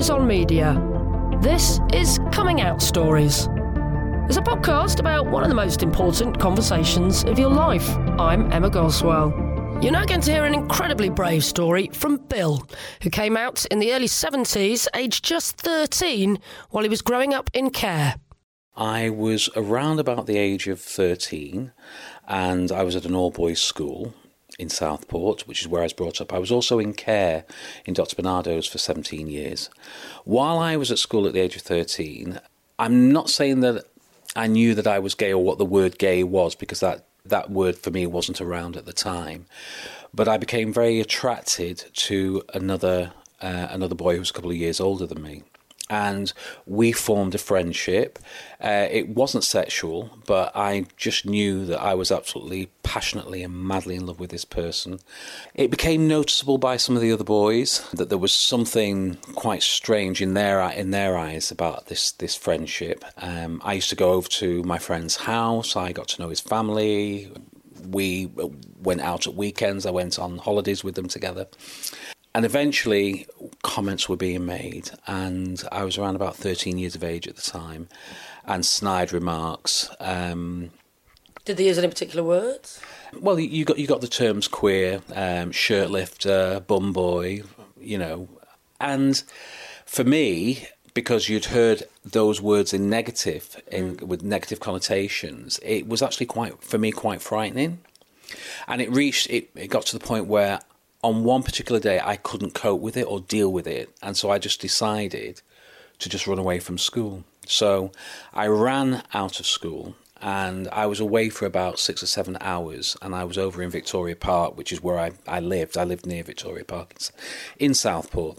Follows on Media. This is Coming Out Stories. It's a podcast about one of the most important conversations of your life. I'm Emma Goswell. You're now going to hear an incredibly brave story from Bill, who came out in the early 70s, aged just 13, while he was growing up in care. I was around about the age of 13 and I was at an all boys school in Southport, which is where I was brought up. I was also in care in Dr. Barnardo's for 17 years. While I was at school at the age of 13, I'm not saying that I knew that I was gay or what the word gay was because that, that word for me wasn't around at the time. But I became very attracted to another uh, another boy who was a couple of years older than me and we formed a friendship. Uh, it wasn't sexual, but I just knew that I was absolutely passionately and madly in love with this person. It became noticeable by some of the other boys that there was something quite strange in their in their eyes about this this friendship. Um, I used to go over to my friend's house. I got to know his family. We went out at weekends. I went on holidays with them together. And eventually, comments were being made, and I was around about 13 years of age at the time, and snide remarks. Um, Did they use any particular words? Well, you got you got the terms queer, um, shirt lifter, bum boy, you know, and for me, because you'd heard those words in negative, in mm. with negative connotations, it was actually quite for me quite frightening, and it reached it. It got to the point where on one particular day, I couldn't cope with it or deal with it. And so I just decided to just run away from school. So I ran out of school and I was away for about six or seven hours. And I was over in Victoria Park, which is where I, I lived. I lived near Victoria Park in Southport.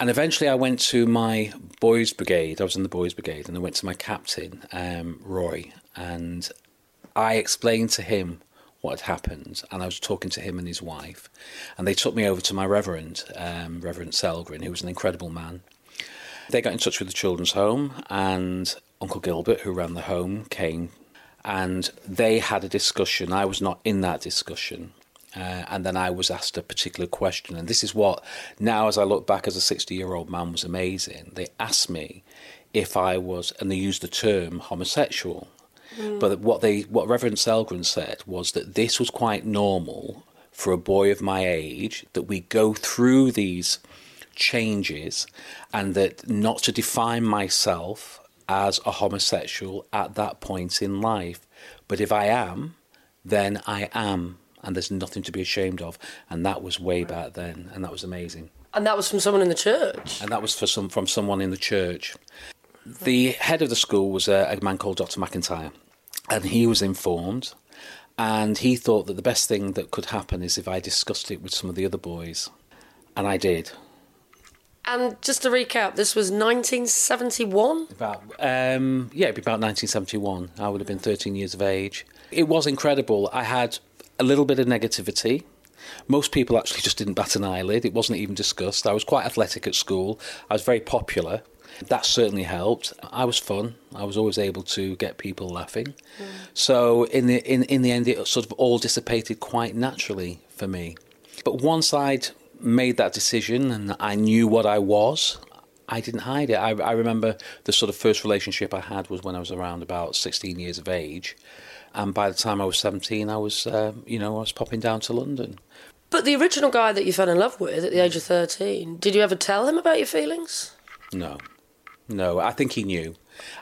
And eventually I went to my boys' brigade. I was in the boys' brigade and I went to my captain, um, Roy, and I explained to him what had happened, and I was talking to him and his wife, and they took me over to my Reverend, um, Reverend Selgren, who was an incredible man. They got in touch with the children's home, and Uncle Gilbert, who ran the home, came, and they had a discussion. I was not in that discussion. Uh, and then I was asked a particular question, and this is what now, as I look back as a 60 year old man, was amazing. They asked me if I was, and they used the term homosexual. Mm. But what they what Reverend Selgren said was that this was quite normal for a boy of my age that we go through these changes and that not to define myself as a homosexual at that point in life. But if I am, then I am, and there's nothing to be ashamed of. And that was way back then, and that was amazing. And that was from someone in the church. And that was for some from someone in the church. The head of the school was a, a man called Dr. McIntyre, and he was informed and he thought that the best thing that could happen is if I discussed it with some of the other boys. And I did. And just to recap, this was 1971? About, um, yeah, it'd be about 1971. I would have been 13 years of age. It was incredible. I had a little bit of negativity. Most people actually just didn't bat an eyelid. It wasn't even discussed. I was quite athletic at school. I was very popular. That certainly helped. I was fun. I was always able to get people laughing. Mm. So in the in in the end, it sort of all dissipated quite naturally for me. But once I'd made that decision and I knew what I was, I didn't hide it. I, I remember the sort of first relationship I had was when I was around about 16 years of age. And by the time I was 17, I was, uh, you know, I was popping down to London. But the original guy that you fell in love with at the age of 13, did you ever tell him about your feelings? No. No, I think he knew.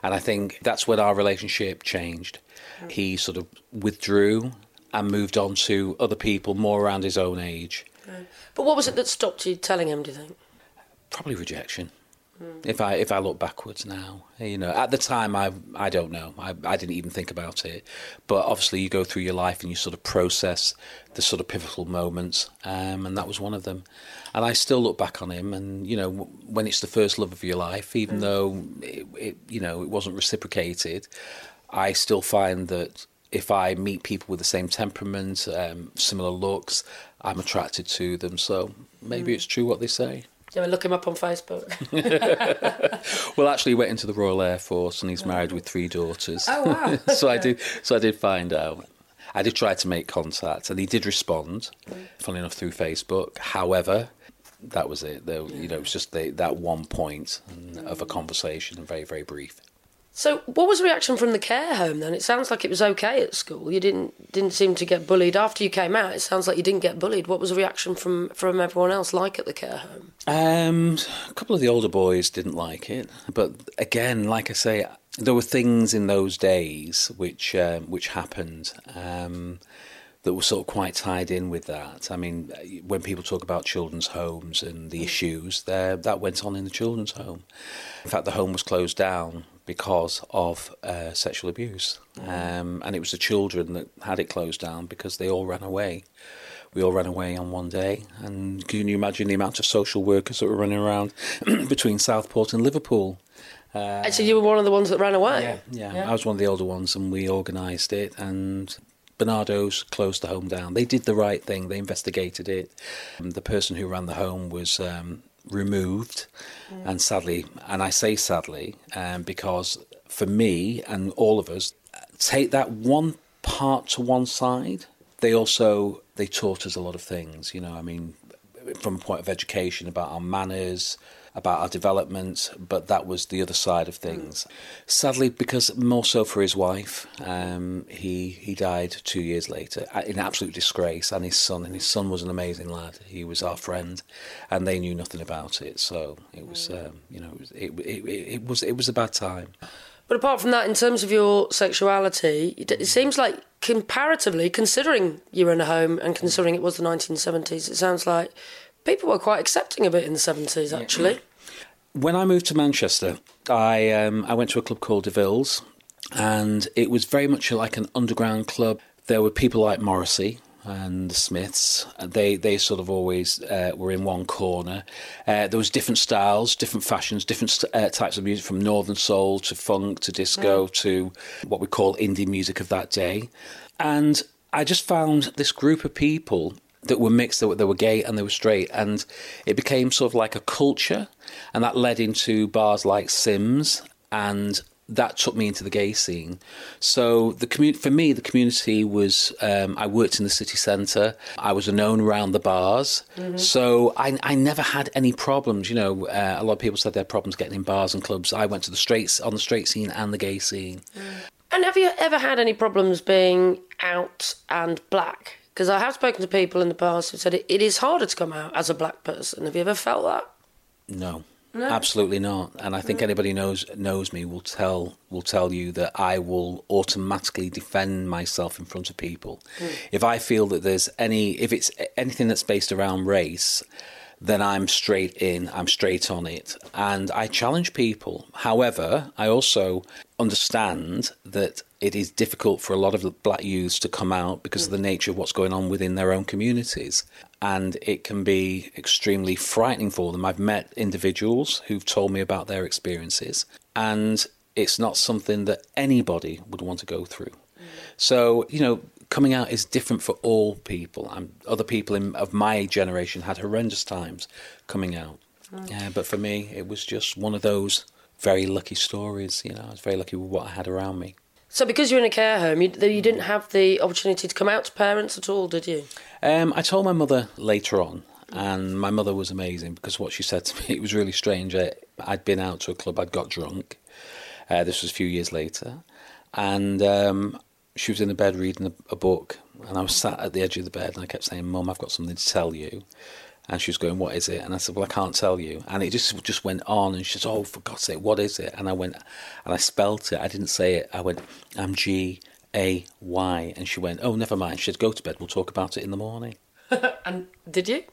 And I think that's when our relationship changed. Mm. He sort of withdrew and moved on to other people more around his own age. Mm. But what was it that stopped you telling him, do you think? Probably rejection. Mm. If I if I look backwards now, you know, at the time I I don't know. I I didn't even think about it. But obviously you go through your life and you sort of process the sort of pivotal moments, um, and that was one of them. And I still look back on him, and you know, when it's the first love of your life, even mm. though it, it you know it wasn't reciprocated, I still find that if I meet people with the same temperament, um, similar looks, I'm attracted to them. So maybe mm. it's true what they say. Yeah, look him up on Facebook. well, actually, he went into the Royal Air Force and he's oh. married with three daughters. Oh wow! so I did. So I did find out. I did try to make contact, and he did respond. Mm. Funny enough, through Facebook. However, that was it. There, you know, it was just the, that one point of a conversation, very very brief. So, what was the reaction from the care home then? It sounds like it was okay at school. You didn't didn't seem to get bullied after you came out. It sounds like you didn't get bullied. What was the reaction from from everyone else like at the care home? Um, a couple of the older boys didn't like it, but again, like I say, there were things in those days which um, which happened. Um, that were sort of quite tied in with that. I mean, when people talk about children's homes and the issues, there that went on in the children's home. In fact, the home was closed down because of uh, sexual abuse, um, and it was the children that had it closed down because they all ran away. We all ran away on one day, and can you imagine the amount of social workers that were running around between Southport and Liverpool? Uh, so you were one of the ones that ran away. Yeah, yeah, yeah. I was one of the older ones, and we organised it, and Barnardo's closed the home down. They did the right thing. They investigated it. Um, the person who ran the home was um, removed, mm. and sadly, and I say sadly, um, because for me and all of us, take that one part to one side. They also they taught us a lot of things. You know, I mean, from a point of education about our manners, about our development, but that was the other side of things. Sadly, because more so for his wife, um, he he died two years later uh, in absolute disgrace, and his son, and his son was an amazing lad. He was our friend, and they knew nothing about it. So it was, um, you know, it was it, it, it was it was a bad time. But apart from that, in terms of your sexuality, it seems like comparatively, considering you were in a home and considering it was the 1970s, it sounds like people were quite accepting of it in the 70s, actually. When I moved to Manchester, I, um, I went to a club called DeVille's, and it was very much like an underground club. There were people like Morrissey, and the Smiths. They they sort of always uh, were in one corner. Uh, there was different styles, different fashions, different uh, types of music from northern soul to funk to disco mm. to what we call indie music of that day. And I just found this group of people that were mixed, that were, that were gay and they were straight, and it became sort of like a culture, and that led into bars like Sims, and that took me into the gay scene. So the community, for me, the community was. Um, I worked in the city centre. I was known around the bars, mm-hmm. so I, I never had any problems. You know, uh, a lot of people said they had problems getting in bars and clubs. I went to the straight on the straight scene and the gay scene. Mm. And have you ever had any problems being out and black? Because I have spoken to people in the past who said it, it is harder to come out as a black person. Have you ever felt that? No. No. Absolutely not. And I think anybody knows knows me will tell will tell you that I will automatically defend myself in front of people. Mm. If I feel that there's any if it's anything that's based around race, then I'm straight in, I'm straight on it, and I challenge people. However, I also understand that it is difficult for a lot of black youths to come out because of the nature of what's going on within their own communities. And it can be extremely frightening for them. I've met individuals who've told me about their experiences, and it's not something that anybody would want to go through. So, you know, coming out is different for all people. And other people in, of my generation had horrendous times coming out. Mm. but for me, it was just one of those very lucky stories. You know, I was very lucky with what I had around me. So, because you're in a care home, you, you didn't have the opportunity to come out to parents at all, did you? Um, I told my mother later on, and my mother was amazing because what she said to me, it was really strange. I, I'd been out to a club, I'd got drunk. Uh, this was a few years later. And um, she was in the bed reading a, a, book, and I was sat at the edge of the bed, and I kept saying, Mum, I've got something to tell you. And she was going, "What is it?" And I said, "Well, I can't tell you." And it just just went on. And she said, "Oh, for God's sake, what is it?" And I went, and I spelt it. I didn't say it. I went, "I'm G A Y," and she went, "Oh, never mind." She said, "Go to bed. We'll talk about it in the morning." and did you?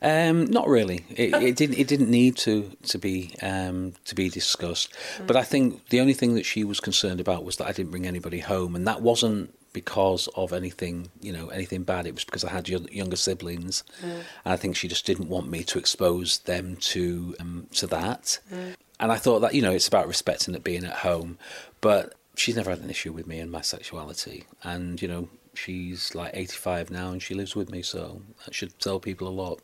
Um, not really. It, it, didn't. It didn't need to to be um, to be discussed. Mm. But I think the only thing that she was concerned about was that I didn't bring anybody home, and that wasn't because of anything, you know, anything bad. It was because I had younger siblings, mm. and I think she just didn't want me to expose them to um, to that. Mm. And I thought that you know it's about respecting it being at home, but she's never had an issue with me and my sexuality, and you know she's like 85 now and she lives with me, so that should tell people a lot.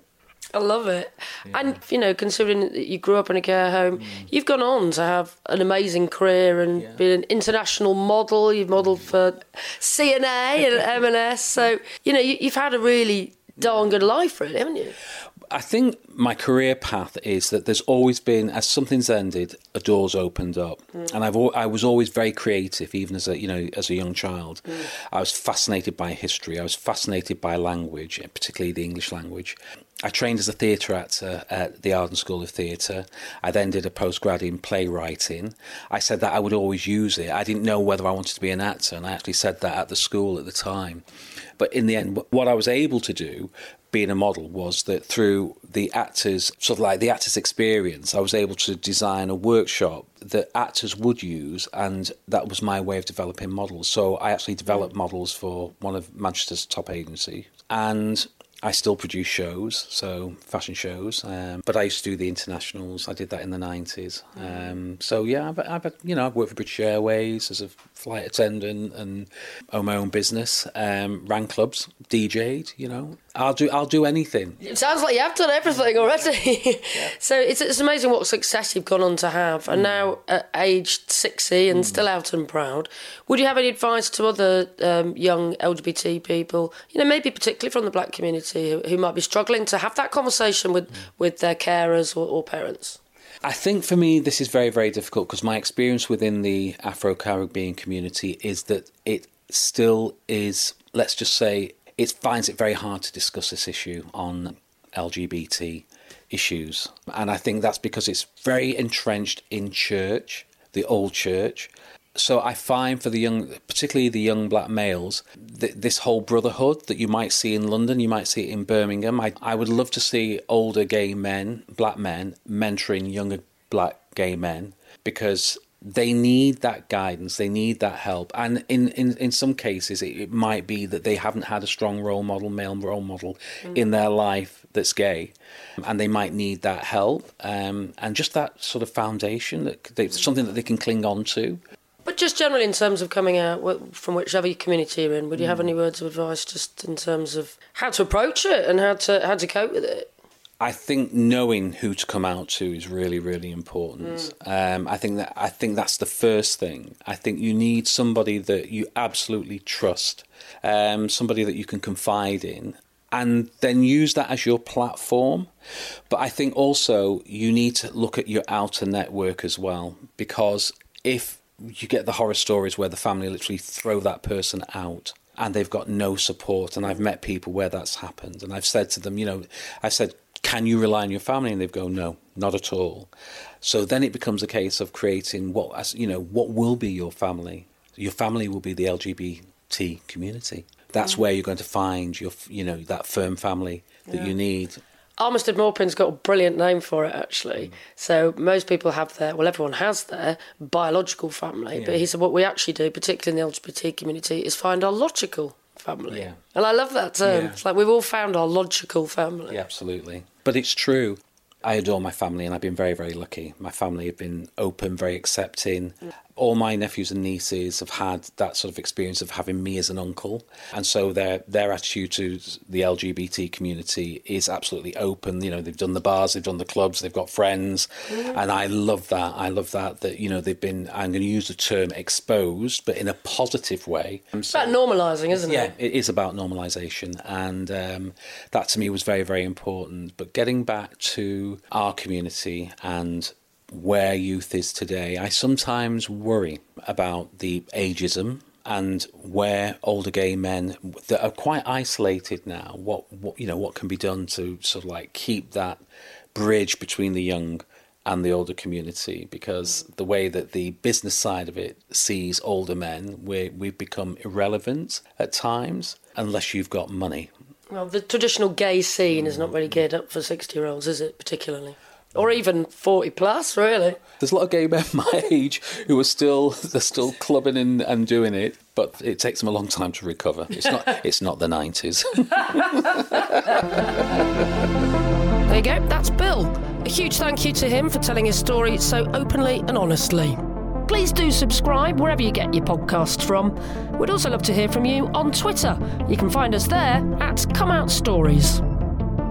I love it. Yeah. And, you know, considering that you grew up in a care home, mm. you've gone on to have an amazing career and yeah. been an international model. You've modelled for C&A and M&S. So, you know, you, have had a really darn good life, really, haven't you? I think my career path is that there's always been, as something's ended, a door's opened up, mm. and I've I was always very creative, even as a you know as a young child. Mm. I was fascinated by history. I was fascinated by language, particularly the English language. I trained as a theatre actor at the Arden School of Theatre. I then did a postgrad in playwriting. I said that I would always use it. I didn't know whether I wanted to be an actor, and I actually said that at the school at the time. But in the end, what I was able to do being a model was that through the actors, sort of like the actors' experience, I was able to design a workshop that actors would use, and that was my way of developing models. So I actually developed models for one of Manchester's top agencies, and I still produce shows, so fashion shows. Um, but I used to do the internationals. I did that in the nineties. Um, so yeah, I've, I've, you know I've worked for British Airways as a flight attendant and own my own business. Um, ran clubs, DJ'd. You know, I'll do I'll do anything. It sounds like you have done everything already. yeah. So it's it's amazing what success you've gone on to have, and mm. now at age sixty and mm. still out and proud. Would you have any advice to other um, young LGBT people? You know, maybe particularly from the black community who, who might be struggling to have that conversation with mm. with their carers or, or parents. I think for me, this is very, very difficult because my experience within the Afro Caribbean community is that it still is, let's just say, it finds it very hard to discuss this issue on LGBT issues. And I think that's because it's very entrenched in church, the old church. So I find for the young, particularly the young black males, th- this whole brotherhood that you might see in London, you might see it in Birmingham. I, I would love to see older gay men, black men, mentoring younger black gay men because they need that guidance, they need that help. And in, in, in some cases, it, it might be that they haven't had a strong role model, male role model mm. in their life that's gay. And they might need that help um, and just that sort of foundation, that they, something that they can cling on to. But just generally, in terms of coming out from whichever community you're in, would you have mm. any words of advice just in terms of how to approach it and how to how to cope with it? I think knowing who to come out to is really, really important. Mm. Um, I think that I think that's the first thing. I think you need somebody that you absolutely trust, um, somebody that you can confide in, and then use that as your platform. But I think also you need to look at your outer network as well, because if you get the horror stories where the family literally throw that person out and they've got no support. And I've met people where that's happened. And I've said to them, you know, I said, can you rely on your family? And they've go, no, not at all. So then it becomes a case of creating what, you know, what will be your family? Your family will be the LGBT community. That's mm. where you're going to find your, you know, that firm family that yeah. you need. Armistead Maupin's got a brilliant name for it, actually. Mm. So most people have their, well, everyone has their biological family. Yeah. But he said what we actually do, particularly in the LGBT community, is find our logical family. Yeah. And I love that term. Yeah. It's like we've all found our logical family. Yeah, absolutely. But it's true. I adore my family and I've been very, very lucky. My family have been open, very accepting all my nephews and nieces have had that sort of experience of having me as an uncle, and so their their attitude to the LGBT community is absolutely open. You know, they've done the bars, they've done the clubs, they've got friends, mm-hmm. and I love that. I love that that you know they've been. I'm going to use the term exposed, but in a positive way. It's about normalising, isn't yeah, it? Yeah, it is about normalisation, and um, that to me was very very important. But getting back to our community and where youth is today, I sometimes worry about the ageism and where older gay men that are quite isolated now. What, what you know, what can be done to sort of like keep that bridge between the young and the older community? Because mm. the way that the business side of it sees older men, we we've become irrelevant at times unless you've got money. Well, the traditional gay scene is not mm. really geared up for sixty-year-olds, is it? Particularly or even 40 plus, really. There's a lot of gay men my age who are still they're still clubbing and, and doing it, but it takes them a long time to recover. It's not it's not the 90s. there you go. That's Bill. A huge thank you to him for telling his story so openly and honestly. Please do subscribe wherever you get your podcasts from. We'd also love to hear from you on Twitter. You can find us there at Come Out Stories.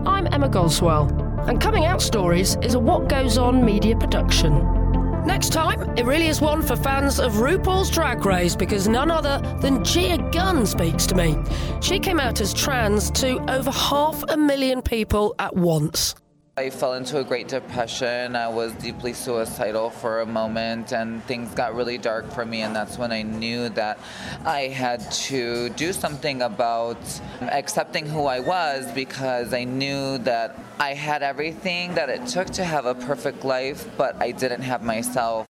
I'm Emma Goswell and Coming Out Stories is a What Goes On media production. Next time, it really is one for fans of RuPaul's Drag Race because none other than Gia Gunn speaks to me. She came out as trans to over half a million people at once. I fell into a great depression. I was deeply suicidal for a moment, and things got really dark for me. And that's when I knew that I had to do something about accepting who I was because I knew that I had everything that it took to have a perfect life, but I didn't have myself.